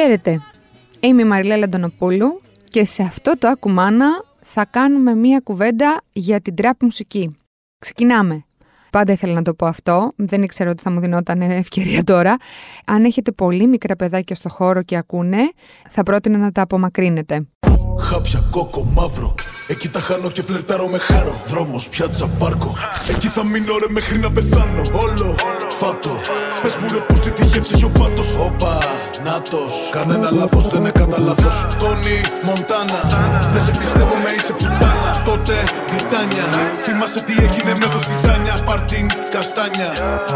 Χαίρετε, είμαι η Μαριλέλα Αντωνοπούλου και σε αυτό το Ακουμάνα θα κάνουμε μία κουβέντα για την τραπ μουσική. Ξεκινάμε. Πάντα ήθελα να το πω αυτό, δεν ήξερα ότι θα μου δινόταν ευκαιρία τώρα. Αν έχετε πολύ μικρά παιδάκια στο χώρο και ακούνε, θα πρότεινα να τα απομακρύνετε. Χάπια κόκο μαύρο. Εκεί τα χάνω και φλερτάρω με χάρο. Δρόμος, πιάτσα, πάρκο. Εκεί θα μείνω ρε μέχρι να πεθάνω. Όλο, φάτο. Πες μου ρε που στη τη γεύση έχει ο πάτος. Όπα, νάτος. Κανένα λάθος δεν έκανα λάθος. Τόνι, Μοντάνα. Δεν σε πιστεύω με είσαι πουτάνα Τότε, Βρυτάνια Θυμάσαι τι έγινε μέσα στη Τάνια Πάρτιν, καστάνια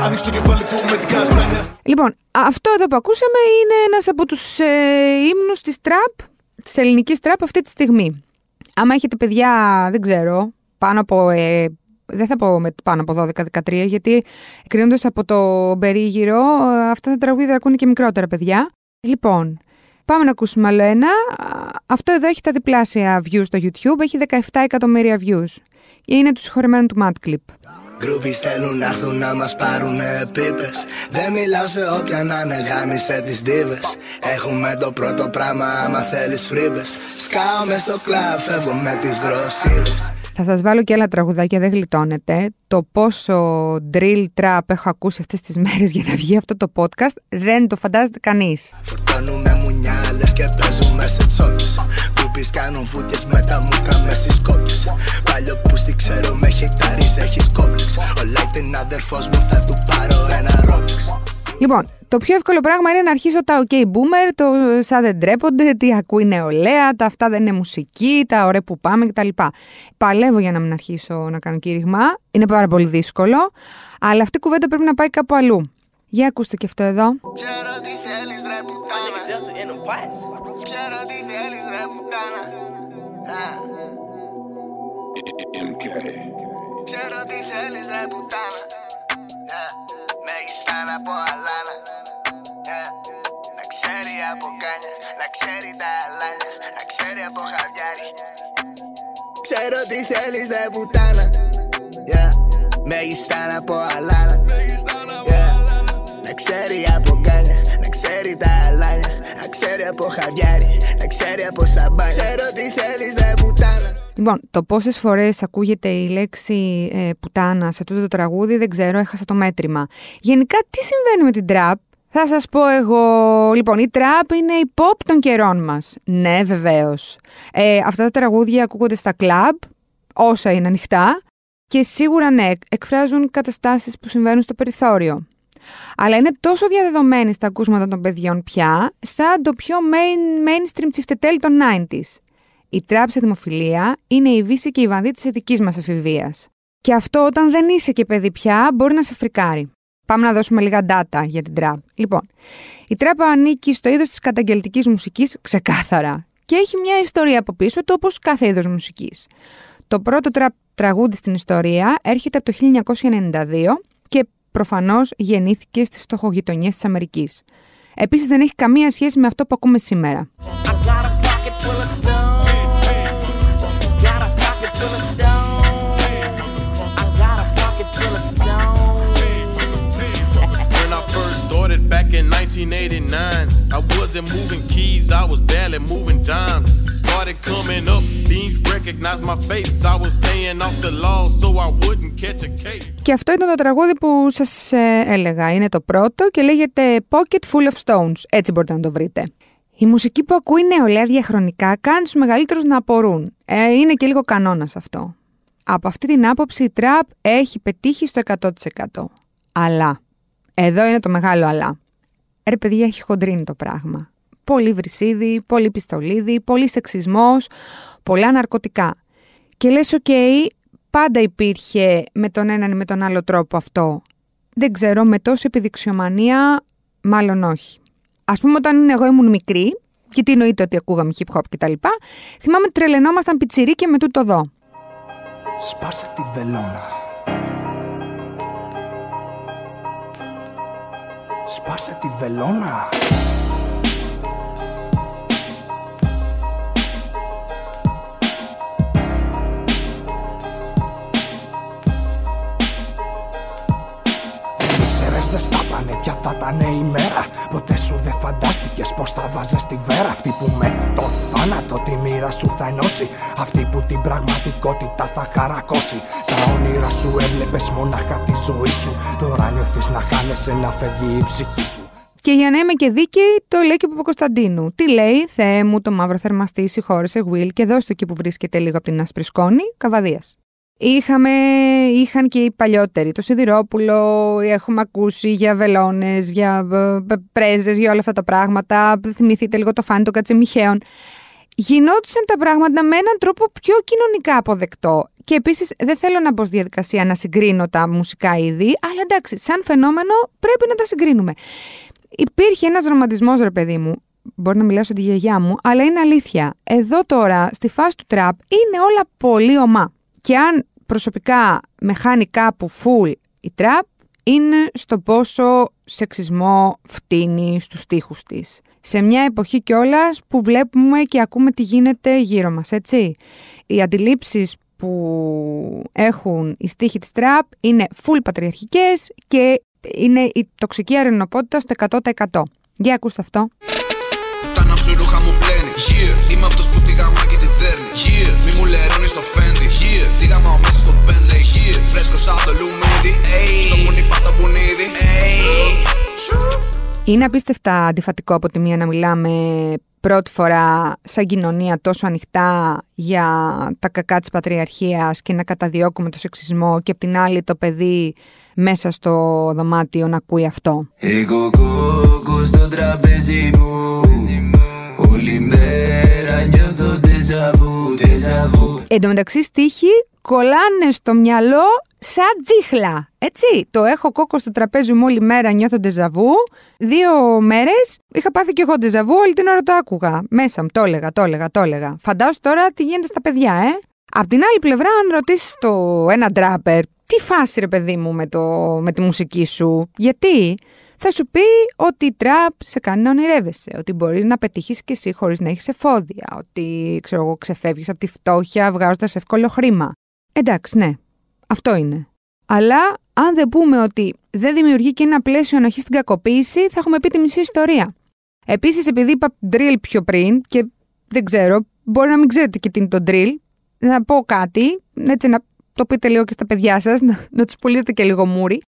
Ανοίξ το κεφάλι του με την καστάνια Λοιπόν, αυτό εδώ που ακούσαμε είναι ένας από τους ε, ύμνους της τραπ Της ελληνικής τραπ αυτή τη στιγμή. Άμα έχετε παιδιά, δεν ξέρω, πάνω από. Ε, δεν θα πω με πάνω από 12-13, γιατί κρίνοντας από το περίγυρο, αυτά τα τραγούδια ακούνε και μικρότερα παιδιά. Λοιπόν, πάμε να ακούσουμε άλλο ένα. Αυτό εδώ έχει τα διπλάσια views στο YouTube, έχει 17 εκατομμύρια views. Είναι τους συγχωρεμένου του Mad Clip. Γκρούπι θέλουν να έρθουν να μας πάρουν πίπες. Δεν μιλάω σε όποια να είναι γάμισε τις δίβες. Έχουμε το πρώτο πράγμα άμα θέλεις φρύμπες. Σκάω μες στο κλαμπ, φεύγω με τις δροσίδες. Θα σας βάλω και άλλα τραγουδάκια, δεν γλιτώνετε. Το πόσο drill trap έχω ακούσει αυτές τις μέρες για να βγει αυτό το podcast δεν το φαντάζεται κανείς. Φορτώνουμε μουνιάλες και παίζουμε σε τσόκες Κούπις κάνουν φούτιες με τα μούτρα με στις κόκκες Παλιό που στη ξέρω με χεκτάρις έχεις κόμπλεξ Ο Lightning αδερφός μου θα του πάρω ένα ρόμπλεξ Λοιπόν, το πιο εύκολο πράγμα είναι να αρχίσω τα OK boomer, το σαν δεν τρέπονται, τι ακούει νεολαία, τα αυτά δεν είναι μουσική, τα ωραία που πάμε κτλ. Παλεύω για να μην αρχίσω να κάνω κήρυγμα. Είναι πάρα πολύ δύσκολο, αλλά αυτή η κουβέντα πρέπει να πάει κάπου αλλού. Για ακούστε και αυτό εδώ. Ξέρω τι θέλεις ρε πουτάνα Ξέρω τι θέλεις ρε πουτάνα Ξέρω τι θέλεις ρε πουτάνα Με έχεις κάνει από αλάνα Να ξέρει από κάνια Να ξέρει τα αλάνια Να ξέρει από χαβιάρι Ξέρω τι θέλεις ρε πουτάνα Με έχεις κάνει από αλάνα να ξέρει από γκάλια, ξέρει από χαβιάρι, να ξέρει από σαμπάνια Ξέρω τι θέλεις ρε πουτάνα Λοιπόν, το πόσες φορές ακούγεται η λέξη ε, πουτάνα σε τούτο το τραγούδι δεν ξέρω, έχασα το μέτρημα. Γενικά, τι συμβαίνει με την τραπ, θα σας πω εγώ. Λοιπόν, η τραπ είναι η pop των καιρών μας. Ναι, βεβαίως. Ε, αυτά τα τραγούδια ακούγονται στα κλαμπ, όσα είναι ανοιχτά. Και σίγουρα ναι, εκφράζουν καταστάσεις που συμβαίνουν στο περιθώριο αλλά είναι τόσο διαδεδομένη στα ακούσματα των παιδιών πια, σαν το πιο main, mainstream τσιφτετέλ των 90s. Η τραπ σε δημοφιλία είναι η βύση και η βανδύ της ειδικής μας εφηβεία. Και αυτό όταν δεν είσαι και παιδί πια μπορεί να σε φρικάρει. Πάμε να δώσουμε λίγα data για την τραπ. Λοιπόν, η τραπ ανήκει στο είδος της καταγγελτικής μουσικής ξεκάθαρα και έχει μια ιστορία από πίσω του όπω κάθε είδος μουσικής. Το πρώτο τραπ τραγούδι στην ιστορία έρχεται από το 1992 και Προφανώς γεννήθηκε στις στοχογειτονέ της Αμερικής. Επίσης δεν έχει καμία σχέση με αυτό που ακούμε σήμερα. Law, so I wouldn't catch a. Και αυτό ήταν το τραγούδι που σας ε, έλεγα. Είναι το πρώτο και λέγεται Pocket Full of Stones. Έτσι μπορείτε να το βρείτε. Η μουσική που ακούει νεολαία διαχρονικά κάνει τους μεγαλύτερους να απορούν. Ε, είναι και λίγο κανόνας αυτό. Από αυτή την άποψη η τραπ έχει πετύχει στο 100%. Αλλά εδώ είναι το μεγάλο αλλά. Ρε παιδιά, έχει χοντρίνει το πράγμα. Πολύ βρυσίδι, πολύ πιστολίδι, πολύ σεξισμός, πολλά ναρκωτικά. Και λες, οκ, πάντα υπήρχε με τον έναν ή με τον άλλο τρόπο αυτό. Δεν ξέρω, με τόση επιδειξιομανία, μάλλον όχι. Ας πούμε όταν εγώ ήμουν μικρή, και τι εννοείται ότι ακούγαμε hip hop κτλ. Θυμάμαι τρελαινόμασταν πιτσιρίκια με τούτο εδώ. Σπάσε τη βελόνα. Σπάσε τη βελόνα. Δεν στάπανε, πια θα ήταν η μέρα. Ποτέ σου δεν φαντάστηκες πως θα βάζες στη βέρα. Αυτή που με το θάνατο τη μοίρα σου θα ενώσει. Αυτή που την πραγματικότητα θα χαρακώσει. Στα όνειρα σου έβλεπες μονάχα τη ζωή σου. Τώρα νιώθεις να χάνεσαι να φεύγει η ψυχή σου. Και για να είμαι και δίκαιη, το λέει και ο Παπακοσταντίνου. Τι λέει, Θεέ μου, το μαύρο θερμαστή, συγχώρεσε, Will, και δώστε εκεί που βρίσκεται λίγο από την άσπρη σκόνη, καβαδίας. Είχαμε, είχαν και οι παλιότεροι, το Σιδηρόπουλο, έχουμε ακούσει για βελόνες, για ε, πρέζες, για όλα αυτά τα πράγματα. Θυμηθείτε λίγο το φάνη των κατσεμιχαίων. Γινόντουσαν τα πράγματα με έναν τρόπο πιο κοινωνικά αποδεκτό. Και επίσης δεν θέλω να μπω στη διαδικασία να συγκρίνω τα μουσικά είδη, αλλά εντάξει, σαν φαινόμενο πρέπει να τα συγκρίνουμε. Υπήρχε ένας ρομαντισμός ρε παιδί μου, μπορεί να μιλάω σαν τη γιαγιά μου, αλλά είναι αλήθεια. Εδώ τώρα, στη φάση του τραπ, είναι όλα πολύ ομά. Και αν προσωπικά με χάνει κάπου full η τραπ, είναι στο πόσο σεξισμό φτύνει στους στίχους της. Σε μια εποχή κιόλας που βλέπουμε και ακούμε τι γίνεται γύρω μας, έτσι. Οι αντιλήψεις που έχουν οι στίχοι της τραπ είναι full πατριαρχικές και είναι η τοξική αρενοπότητα στο 100%. Για ακούστε αυτό. Τα σου ρούχα μου πλένει yeah. Είμαι αυτός που τη γάμα στο φέντι yeah. Τη γάμα μέσα στο πέντε yeah. Φρέσκο σαν το λουμίδι hey. Στο μουνί πάντα μπουνίδι hey. Είναι απίστευτα αντιφατικό από τη μία να μιλάμε πρώτη φορά σαν κοινωνία τόσο ανοιχτά για τα κακά της πατριαρχίας και να καταδιώκουμε το σεξισμό και απ' την άλλη το παιδί μέσα στο δωμάτιο να ακούει αυτό. Εγώ κόκκο στο τραπέζι μου Όλη μέρα Εν τω μεταξύ στίχοι κολλάνε στο μυαλό σαν τζίχλα. Έτσι. Το έχω κόκκο στο τραπέζι μου όλη μέρα, νιώθω ντεζαβού. Δύο μέρες είχα πάθει και εγώ ντεζαβού, όλη την ώρα το άκουγα. Μέσα μου, το έλεγα, το έλεγα, το έλεγα. Φαντάζομαι τώρα τι γίνεται στα παιδιά, ε. Απ' την άλλη πλευρά, αν ρωτήσεις το ένα τράπερ, τι φάση ρε παιδί μου με, το, με τη μουσική σου, γιατί; Θα σου πει ότι η τραπ σε κάνει να ονειρεύεσαι, ότι μπορείς να πετύχεις κι εσύ χωρίς να έχεις εφόδια, ότι ξέρω εγώ ξεφεύγεις από τη φτώχεια βγάζοντας εύκολο χρήμα. Εντάξει, ναι, αυτό είναι. Αλλά αν δεν πούμε ότι δεν δημιουργεί και ένα πλαίσιο ανοχής στην κακοποίηση, θα έχουμε πει τη μισή ιστορία. Επίσης, επειδή είπα drill πιο πριν και δεν ξέρω, μπορεί να μην ξέρετε και τι είναι το drill, να πω κάτι, έτσι να το πείτε λίγο και στα παιδιά σας, να, να τους πουλήσετε και λίγο μούρι.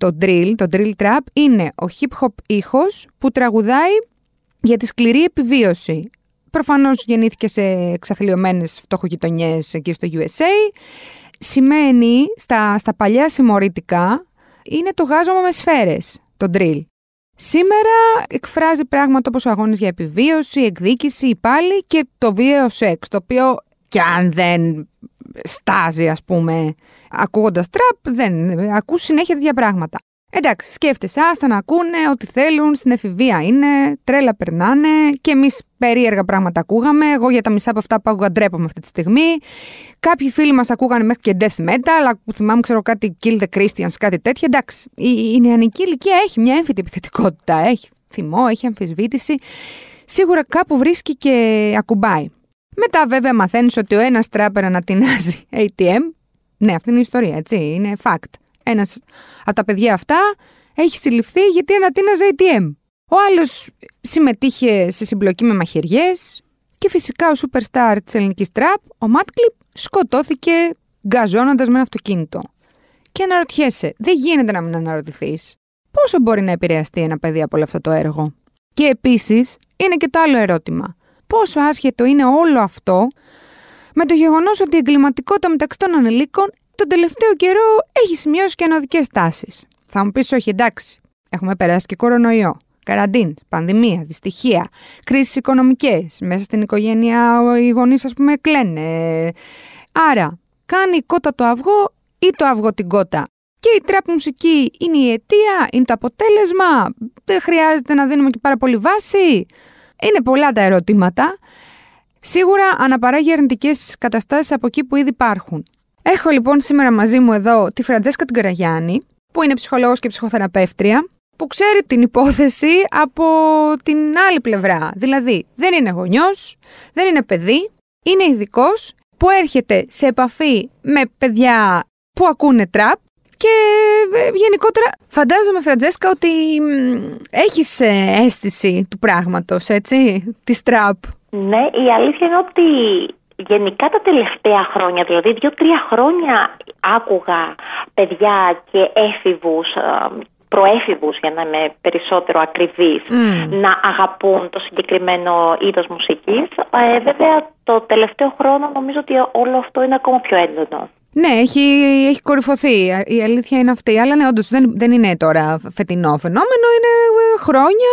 Το drill, το drill trap, είναι ο hip hop ήχος που τραγουδάει για τη σκληρή επιβίωση. Προφανώς γεννήθηκε σε εξαθλειωμένες φτωχογειτονιές εκεί στο USA σημαίνει στα, στα παλιά συμμορήτικα είναι το γάζωμα με σφαίρες, το drill. Σήμερα εκφράζει πράγματα όπως αγώνες για επιβίωση, εκδίκηση, πάλι και το βίαιο σεξ, το οποίο κι αν δεν στάζει ας πούμε ακούγοντας τραπ, δεν ακούς συνέχεια τέτοια πράγματα. Εντάξει, σκέφτεσαι, άστα να ακούνε ό,τι θέλουν, στην εφηβεία είναι, τρέλα περνάνε και εμείς περίεργα πράγματα ακούγαμε. Εγώ για τα μισά από αυτά που άκουγα ντρέπομαι αυτή τη στιγμή. Κάποιοι φίλοι μας ακούγανε μέχρι και death metal, αλλά θυμάμαι, ξέρω κάτι Kill the Christians, κάτι τέτοιο. Εντάξει, η, η νεανική ηλικία έχει μια έμφυτη επιθετικότητα, έχει θυμό, έχει αμφισβήτηση. Σίγουρα κάπου βρίσκει και ακουμπάει. Μετά βέβαια μαθαίνεις ότι ο ένας τράπερα ανατινάζει ATM. Ναι, αυτή είναι η ιστορία, έτσι, είναι fact. Ένας από τα παιδιά αυτά έχει συλληφθεί γιατί ανατείναζε ATM. Ο άλλος συμμετείχε σε συμπλοκή με μαχαιριές και φυσικά ο superstar της ελληνικής τραπ, ο Μάτκλιπ, σκοτώθηκε γκαζώνοντας με ένα αυτοκίνητο. Και αναρωτιέσαι, δεν γίνεται να μην αναρωτηθείς, πόσο μπορεί να επηρεαστεί ένα παιδί από όλο αυτό το έργο; Και επίσης είναι και το άλλο ερώτημα. Πόσο άσχετο είναι όλο αυτό με το γεγονός ότι η εγκληματικότητα μεταξύ των ανηλίκων τον τελευταίο καιρό έχει σημειώσει και ανωδικές τάσεις. Θα μου πεις, όχι, εντάξει, έχουμε περάσει και κορονοϊό. Καραντίν, πανδημία, δυστυχία, κρίσεις οικονομικές. Μέσα στην οικογένεια οι γονείς, ας πούμε, κλαίνε. Άρα, κάνει η κότα το αυγό ή το αυγό την κότα. Και η τραπ μουσική είναι η αιτία, είναι το αποτέλεσμα. Δεν χρειάζεται να δίνουμε και πάρα πολύ βάση. Είναι πολλά τα ερωτήματα. Σίγουρα αναπαράγει αρνητικές καταστάσεις από εκεί που ήδη υπάρχουν. Έχω λοιπόν σήμερα μαζί μου εδώ τη Φραντζέσκα την Καραγιάννη, που είναι ψυχολόγος και ψυχοθεραπεύτρια, που ξέρει την υπόθεση από την άλλη πλευρά. Δηλαδή, δεν είναι γονιός, δεν είναι παιδί, είναι ειδικός που έρχεται σε επαφή με παιδιά που ακούνε τραπ και ε, γενικότερα φαντάζομαι Φραντζέσκα ότι μ, έχεις ε, αίσθηση του πράγματος, έτσι, της τραπ. Ναι, η αλήθεια είναι ότι γενικά τα τελευταία χρόνια, δηλαδή δύο-τρία χρόνια άκουγα παιδιά και έφηβους, ε, προέφηβους για να είμαι περισσότερο ακριβής, να αγαπούν το συγκεκριμένο είδος μουσικής. Ε, βέβαια το τελευταίο χρόνο νομίζω ότι όλο αυτό είναι ακόμα πιο έντονο. Ναι, έχει, έχει κορυφωθεί. Η αλήθεια είναι αυτή. Αλλά ναι, όντως δεν, δεν είναι τώρα φετινό φαινόμενο, είναι ε, χρόνια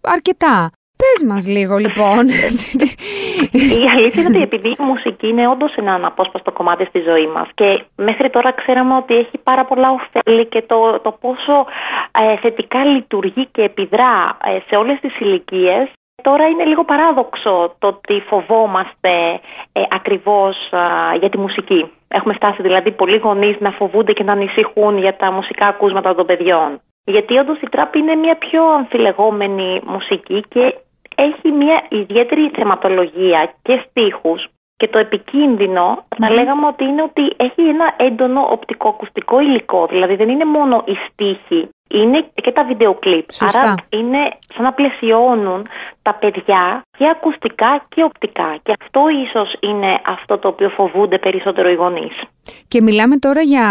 αρκετά. Πες μας λίγο λοιπόν. Η αλήθεια είναι ότι επειδή η μουσική είναι όντως ένα αναπόσπαστο κομμάτι στη ζωή μας και μέχρι τώρα ξέραμε ότι έχει πάρα πολλά ωφέλη και το, το πόσο ε, θετικά λειτουργεί και επιδρά ε, σε όλες τις ηλικίες. Τώρα είναι λίγο παράδοξο το ότι φοβόμαστε ε, ακριβώς α, για τη μουσική. Έχουμε φτάσει δηλαδή πολλοί γονείς να φοβούνται και να ανησυχούν για τα μουσικά ακούσματα των παιδιών. Γιατί όντως η τράπ είναι μια πιο αμφιλεγόμενη μουσική και έχει μια ιδιαίτερη θεματολογία και στίχους και το επικίνδυνο θα λέγαμε ότι είναι ότι έχει ένα έντονο οπτικοακουστικό υλικό. Δηλαδή δεν είναι μόνο οι στίχοι, είναι και τα βίντεο κλιπ. Σωστά. Άρα είναι σαν να πλαισιώνουν τα παιδιά και ακουστικά και οπτικά. Και αυτό ίσως είναι αυτό το οποίο φοβούνται περισσότερο οι γονείς. Και μιλάμε τώρα για,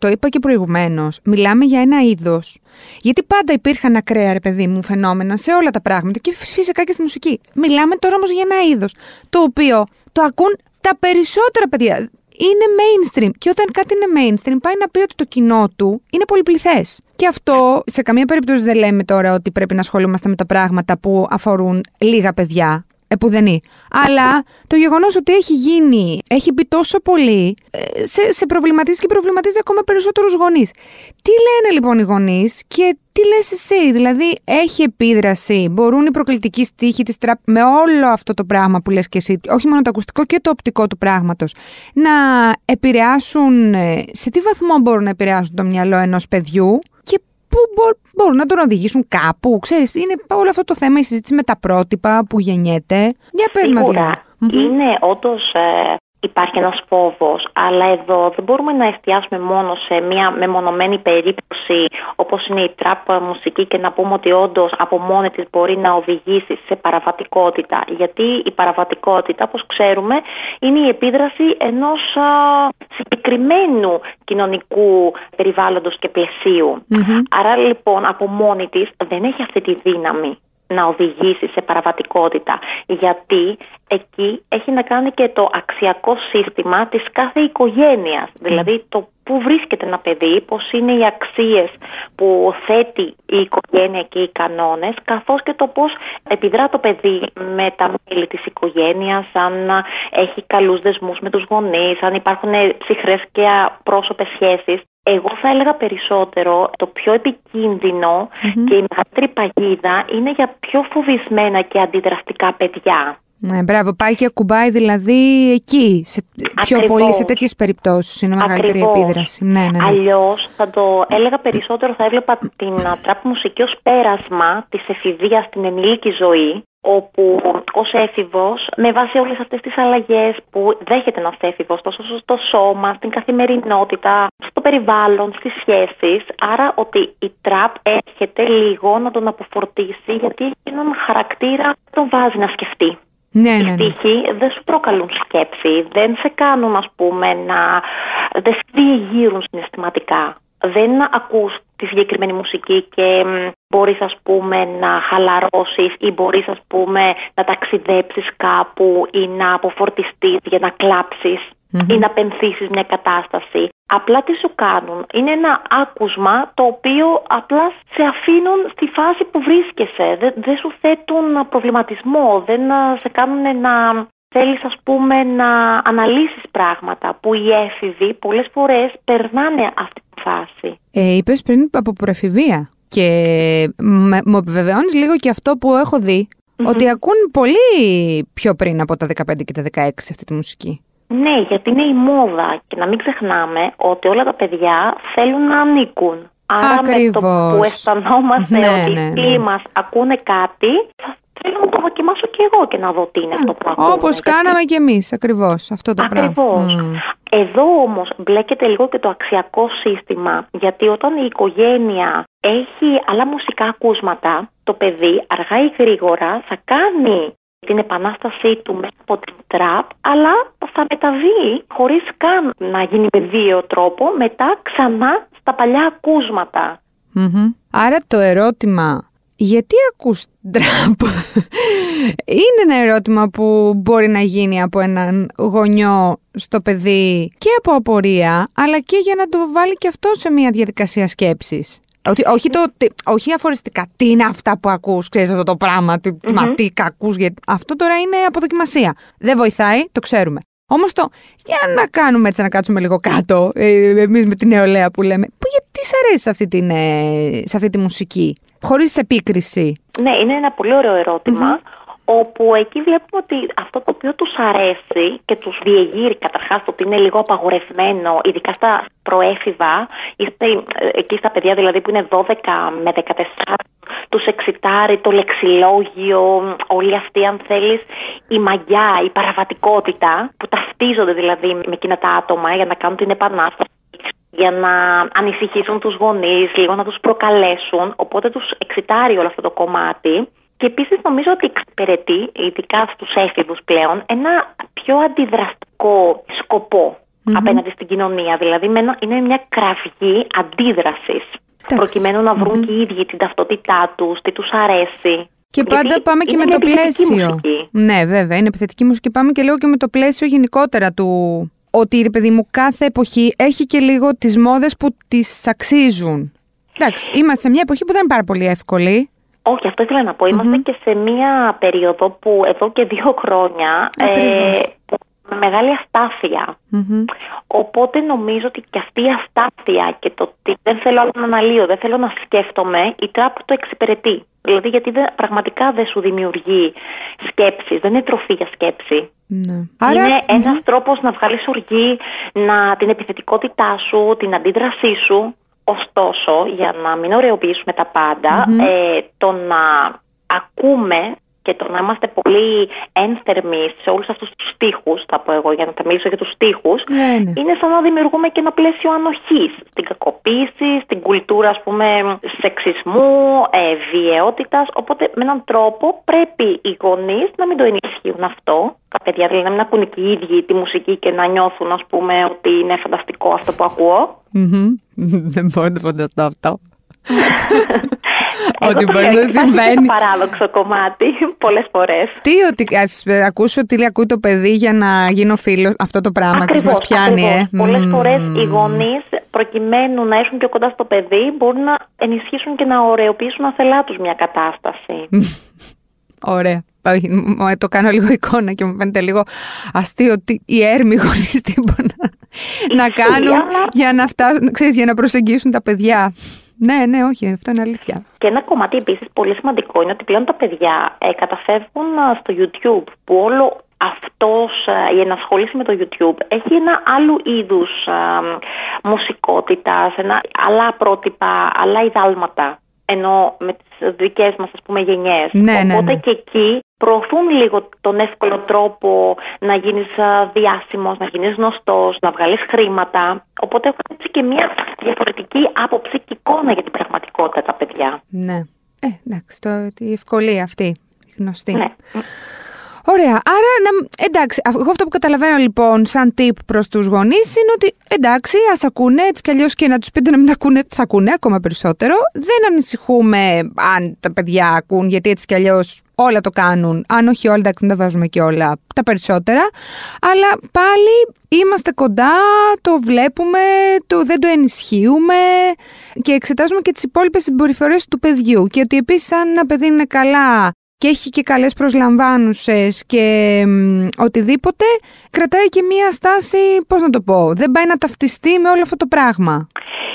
το είπα και προηγουμένως, μιλάμε για ένα είδος. Γιατί πάντα υπήρχαν ακραία, ρε παιδί μου, φαινόμενα σε όλα τα πράγματα και φυσικά και στη μουσική. Μιλάμε τώρα όμως για ένα είδος, το οποίο το ακούν τα περισσότερα παιδιά. Είναι mainstream. Και όταν κάτι είναι mainstream, πάει να πει ότι το κοινό του είναι πολυπληθέ. Και αυτό σε καμία περίπτωση δεν λέμε τώρα ότι πρέπει να ασχολούμαστε με τα πράγματα που αφορούν λίγα παιδιά. Επουδενή. Αλλά το γεγονός ότι έχει γίνει, έχει μπει τόσο πολύ, ε, σε, σε προβληματίζει και προβληματίζει ακόμα περισσότερους γονείς. Τι λένε λοιπόν οι γονείς και τι λες εσύ, δηλαδή έχει επίδραση, μπορούν οι προκλητικοί στίχοι της τραπ με όλο αυτό το πράγμα που λες και εσύ, όχι μόνο το ακουστικό και το οπτικό του πράγματος, να επηρεάσουν, ε, σε τι βαθμό μπορούν να επηρεάσουν το μυαλό ενός παιδιού και πού μπο- μπορούν να τον οδηγήσουν κάπου, ξέρεις, είναι όλο αυτό το θέμα η συζήτηση με τα πρότυπα που γεννιέται. Για πες μας λίγο. Σίγουρα είναι όντως υπάρχει ένας φόβος, αλλά εδώ δεν μπορούμε να εστιάσουμε μόνο σε μια μεμονωμένη περίπτωση όπως είναι η τραπ μουσική και να πούμε ότι όντως από μόνη της μπορεί να οδηγήσει σε παραβατικότητα. Γιατί η παραβατικότητα, όπως ξέρουμε, είναι η επίδραση ενός α, συγκεκριμένου κοινωνικού περιβάλλοντος και πλαισιου Άρα λοιπόν από μόνη της δεν έχει αυτή τη δύναμη να οδηγήσει σε παραβατικότητα. Γιατί εκεί έχει να κάνει και το αξιακό σύστημα της κάθε οικογένειας. Δηλαδή το πού βρίσκεται ένα παιδί, πώς είναι οι αξίες που θέτει η οικογένεια και οι κανόνες, καθώς και το πώς επιδρά το παιδί με τα μέλη της οικογένειας, αν α, έχει καλούς δεσμούς με τους γονείς, αν υπάρχουν ψυχρές και απρόσωπες σχέσεις. Εγώ θα έλεγα περισσότερο το πιο επικίνδυνο και η μεγαλύτερη παγίδα είναι για πιο φοβισμένα και αντιδραστικά παιδιά. Ναι, μπράβο, πάει και ακουμπάει δηλαδή εκεί, σε, πιο Ακριβώς. πολύ σε τέτοιες περιπτώσεις είναι μεγαλύτερη Ακριβώς. επίδραση. Ναι, ναι, ναι. Αλλιώς θα το έλεγα περισσότερο, θα έβλεπα την α, τραπ μουσική ως πέρασμα της εφηβείας στην ενήλικη ζωή, όπου ως έφηβος, με βάση όλες αυτές τις αλλαγές που δέχεται ένας έφηβος, τόσο στο σώμα, στην καθημερινότητα, στο περιβάλλον, στις σχέσεις, άρα ότι η τραπ έρχεται λίγο να τον αποφορτήσει, γιατί έχει έναν χαρακτήρα που τον βάζει να σκεφτεί. Ναι, Οι ναι, ναι. στίχοι δεν σου προκαλούν σκέψη, δεν σε κάνουν ας πούμε να... δεν σε διεγείρουν συναισθηματικά. Δεν ακούς τη συγκεκριμένη μουσική και μ, μπορείς ας πούμε να χαλαρώσεις ή μπορείς ας πούμε να ταξιδέψεις κάπου ή να αποφορτιστείς για να κλαψεις ή να πενθήσεις μια κατάσταση. Απλά τι σου κάνουν. Είναι ένα άκουσμα το οποίο απλά σε αφήνουν στη φάση που βρίσκεσαι. Δεν, δεν σου θέτουν προβληματισμό, δεν α, σε κάνουν να θέλεις ας πούμε να αναλύσεις πράγματα που οι έφηβοι πολλές φορές περνάνε αυτή τη φάση. Ε, Είπες πριν από προεφηβεία. Και με- μου επιβεβαιώνεις λίγο και αυτό που έχω δει, ότι ακούν πολύ πιο πριν από τα 15 και τα 16 αυτή τη μουσική. Ναι, γιατί είναι η μόδα και να μην ξεχνάμε ότι όλα τα παιδιά θέλουν να ανήκουν. Άρα με το Ακριβώς. που αισθανόμαστε Ναι, ότι ναι, οι ναι. φίλοι μας ακούνε κάτι, θα θέλω να το δοκιμάσω και εγώ και να δω τι είναι αυτό που ακούω. Όπως κάναμε κι εμείς, ακριβώς. Αυτό το πράγμα. Ακριβώς. Μμ. Εδώ όμως μπλέκεται λίγο και το αξιακό σύστημα, γιατί όταν η οικογένεια έχει άλλα μουσικά ακούσματα, το παιδί αργά ή γρήγορα θα κάνει την επανάστασή του μέσα από την τραπ, αλλά θα μεταβεί χωρίς καν να γίνει με βίαιο τρόπο, μετά ξανά στα παλιά ακούσματα. Μμμ. Άρα το ερώτημα γιατί ακούς τραπ είναι ένα ερώτημα που μπορεί να γίνει από έναν γονιό στο παιδί και από απορία αλλά και για να το βάλει και αυτό σε μια διαδικασία σκέψης. Ότι, όχι, το, τι- όχι αφοριστικά, τι είναι αυτά που ακούς, ξέρεις αυτό το πράγμα, τι, μα τι ακούς, γιατί αυτό τώρα είναι αποδοκιμασία. Δεν βοηθάει, το ξέρουμε. Όμως το, για να κάνουμε έτσι, να κάτσουμε λίγο κάτω, ε, εμείς με την νεολαία που λέμε, που γιατί σ' αρέσει σε αυτή, την, ε, σε αυτή τη μουσική, χωρίς επίκριση; Ναι, είναι ένα πολύ ωραίο ερώτημα, όπου εκεί βλέπουμε ότι αυτό το οποίο τους αρέσει και τους διεγείρει καταρχάς το ότι είναι λίγο απαγορευμένο, ειδικά στα προέφηβα, ή στα- ε, εκεί στα παιδιά δηλαδή που είναι 12 με 14, τους εξητάρει το λεξιλόγιο, όλη αυτή αν θέλεις η μαγιά, η παραβατικότητα που ταυτίζονται δηλαδή με εκείνα τα άτομα για να κάνουν την επανάσταση για να ανησυχήσουν τους γονείς, λίγο να τους προκαλέσουν, οπότε τους εξητάρει όλο αυτό το κομμάτι. Και επίσης νομίζω ότι εξυπηρετεί, ειδικά στους έφηβους πλέον, ένα πιο αντιδραστικό σκοπό απέναντι στην κοινωνία. Δηλαδή με ένα- είναι μια κραυγή αντίδρασης, προκειμένου να βρουν και οι ίδιοι την ταυτότητά τους, τι τους αρέσει. Και Γιατί πάντα πάμε και είναι με μια το επιθετική πλαίσιο. μουσική. Ναι, βέβαια, είναι επιθετική μουσική. Πάμε και λίγο και με το πλαίσιο γενικότερα του. Ότι ρε παιδί μου, κάθε εποχή έχει και λίγο τις μόδες που τις αξίζουν. Εντάξει, είμαστε σε μια εποχή που δεν είναι πάρα πολύ εύκολη. Όχι, αυτό ήθελα να πω. Είμαστε και σε μία περίοδο που εδώ και δύο χρόνια ε, Ακριβώς. με μεγάλη αστάθεια. Μμμ. Οπότε νομίζω ότι και αυτή η αστάθεια και το ότι δεν θέλω άλλο να αναλύω, δεν θέλω να σκέφτομαι, η τραπ το εξυπηρετεί. Δηλαδή γιατί δεν, πραγματικά δεν σου δημιουργεί σκέψεις, δεν είναι τροφή για σκέψη. Ναι. είναι ένας τρόπος να βγάλεις οργή, να, την επιθετικότητά σου, την αντίδρασή σου. Ωστόσο, για να μην ωρεοποιήσουμε τα παντα ε, το να ακούμε και το να είμαστε πολύ ένθερμοι σε όλους αυτούς τους στίχους, θα πω εγώ για να τα μιλήσω για τους στίχους, Ναι, ναι. είναι σαν να δημιουργούμε και ένα πλαίσιο ανοχής στην κακοποίηση, στην κουλτούρα ας πούμε σεξισμού, ε, βιαιότητας, οπότε με έναν τρόπο πρέπει οι γονείς να μην το ενισχύουν αυτό, τα παιδιά δηλαδή να μην ακούν και οι ίδιοι τη μουσική και να νιώθουν ας πούμε ότι είναι φανταστικό αυτό που ακούω. Μμμ. Δεν μπορώ να φανταστώ αυτό. Εγώ Ότι το μπορεί λέω, να υπάρχει και συμβαίνει. το παράδοξο κομμάτι πολλές φορές. Τι, ότι ας ε, ακούσω τι λέει, ακούει το παιδί για να γίνω φίλος. Αυτό το πράγμα τη μας πιάνει, ακριβώς. ε. Πολλές Μμμ. φορές οι γονείς προκειμένου να έρθουν πιο κοντά στο παιδί μπορούν να ενισχύσουν και να ωραιοποιήσουν αθελά τους μια κατάσταση. Ωραία. Όχι, μ- μ- το κάνω λίγο εικόνα και μου φαίνεται λίγο αστείο ότι οι έρμοι χωρίς τίποτα να Ισχύει, κάνουν αλλά- για να φτάσουν, ξέρεις, για να προσεγγίσουν τα παιδιά. Ναι, ναι, όχι, αυτό είναι αλήθεια. Και ένα κομμάτι επίσης πολύ σημαντικό είναι ότι πλέον τα παιδιά ε, καταφεύγουν ε, στο YouTube που όλο αυτός, ε, η ενασχόληση με το YouTube έχει ένα άλλου είδους ε, μουσικότητας, ένα, άλλα πρότυπα, άλλα ιδάλματα ενώ με τις δικές μας ας πούμε γενιές. Ναι, ναι, Οπότε ναι. και εκεί προωθούν λίγο τον εύκολο τρόπο να γίνεις α, διάσημος, να γίνεις γνωστός, να βγάλεις χρήματα. Οπότε έχουν έτσι και μια διαφορετική άποψη και εικόνα για την πραγματικότητα τα παιδιά. Ναι. Ε, εντάξει, το, η ευκολία αυτή, η γνωστή. Ναι. Ωραία, άρα να, εντάξει, α- εγώ αυτό που καταλαβαίνω λοιπόν σαν tip προς τους γονείς είναι ότι εντάξει ας ακούνε έτσι κι αλλιώς και να τους πείτε να μην ακούνε, θα ακούνε ακόμα περισσότερο. Δεν ανησυχούμε αν τα παιδιά ακούν γιατί έτσι κι αλλιώς όλα το κάνουν. Αν όχι όλα, εντάξει δεν τα βάζουμε και όλα, τα περισσότερα. Αλλά πάλι είμαστε κοντά, το βλέπουμε, το, δεν το ενισχύουμε και εξετάζουμε και τις υπόλοιπες συμπεριφορές του παιδιού. Και ότι επίσης αν ένα παιδί είναι καλά και έχει και καλές προσλαμβάνουσες και μ, οτιδήποτε, κρατάει και μία στάση, πώς να το πω, δεν πάει να ταυτιστεί με όλο αυτό το πράγμα.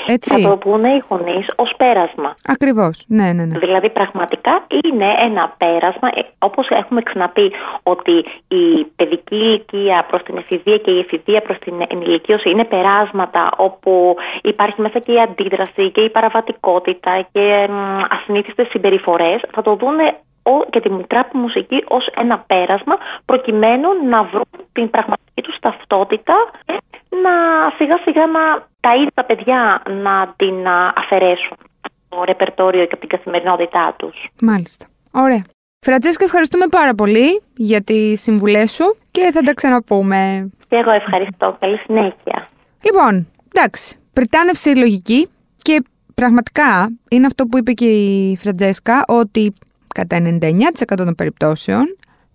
Θα Έτσι, το πούνε οι γονείς ως πέρασμα. ακριβώς, ναι, ναι, ναι. Δηλαδή πραγματικά είναι ένα πέρασμα, ε, όπως έχουμε ξαναπεί ότι η παιδική ηλικία προς την εφηβεία και η εφηβεία προς την ενηλικίωση είναι περάσματα όπου υπάρχει μέσα και η αντίδραση και η παραβατικότητα και μ, ασυνήθιστες συμπεριφορές. Θα το δούνε ο- και την τραπ μουσική ως ένα πέρασμα προκειμένου να βρουν την πραγματική τους ταυτότητα και να σιγά σιγά να τα ίδια τα παιδιά να την α, αφαιρέσουν από το ρεπερτόριο και από την καθημερινότητά τους. Μάλιστα. Ωραία. Φραντζέσκα, ευχαριστούμε πάρα πολύ για τις συμβουλές σου και θα τα ξαναπούμε. Και εγώ ευχαριστώ. Καλή συνέχεια. Λοιπόν, εντάξει, πριτάνευση λογική και πραγματικά είναι αυτό που είπε και η Φραντζέσκα ότι κατά 99% των περιπτώσεων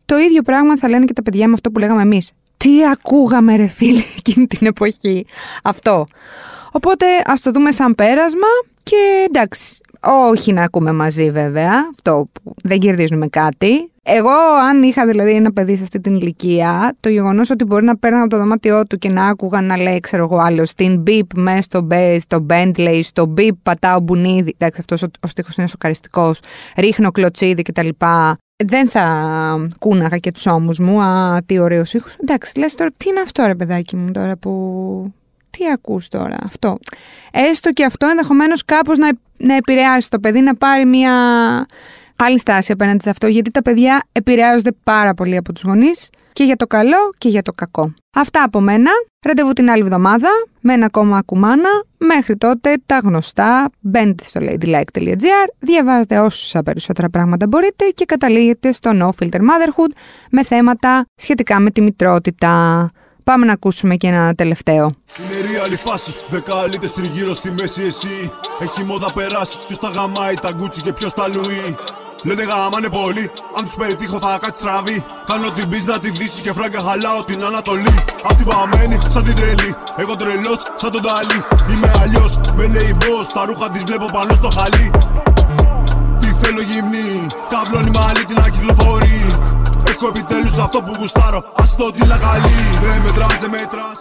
το ίδιο πράγμα θα λένε και τα παιδιά με αυτό που λέγαμε εμείς. Τι ακούγαμε ρε φίλε εκείνη την εποχή. Αυτό. Οπότε ας το δούμε σαν πέρασμα και εντάξει, όχι να ακούμε μαζί βέβαια, αυτό που δεν κερδίζουμε κάτι. Εγώ αν είχα δηλαδή ένα παιδί σε αυτή την ηλικία, το γεγονός ότι μπορεί να παίρνω από το δωμάτιό του και να άκουγα να λέει ξέρω εγώ άλλο στην beep μέσα στο bass, στο Bentley, στο beep πατάω μπουνίδι, εντάξει αυτός ο, ο στίχος είναι σοκαριστικός, ρίχνω κλωτσίδι κτλ. Δεν θα κούναγα και τους ώμους μου, α, τι ωραίος ήχος. Εντάξει, λες τώρα, τι είναι αυτό ρε παιδάκι μου τώρα που τι ακούς τώρα αυτό. Έστω και αυτό ενδεχομένως κάπως να, να επηρεάσει το παιδί να πάρει μια άλλη στάση απέναντι σε αυτό, γιατί τα παιδιά επηρεάζονται πάρα πολύ από τους γονείς και για το καλό και για το κακό. Αυτά από μένα. Ραντεβού την άλλη εβδομάδα με ένα ακόμα ακουμάνα. Μέχρι τότε τα γνωστά. Μπαίνετε στο ladylike.gr, διαβάζετε όσα περισσότερα πράγματα μπορείτε και καταλήγετε στο No Filter Motherhood με θέματα σχετικά με τη μητρότητα. Πάμε να ακούσουμε και ένα τελευταίο. Είναι real η φάση. Δεκαλίτε τριγύρω στη μέση εσύ. Έχει μόδα περάσει. Ποιος τα γαμάει τα γκούτσι και ποιος τα λουί. Λένε γαμάνε πολύ. Αν τους πετύχω θα κάτι στραβεί. Κάνω την πίστη να τη δύση και φράγκα χαλάω την Ανατολή. Αυτή παμένη σαν την τρελή. Εγώ τρελός σαν τον Ταλί. Είμαι αλλιώς. Με λέει boss. Τα ρούχα της βλέπω πάνω στο χαλί. Τι θέλω γυμνή. Καβλώνει μαλλί την να κυκλοφορεί. Έχω επιτέλους αυτό που γουστάρω. Ας το τι λαγαλί. Δεν μετράς, δεν μετράς.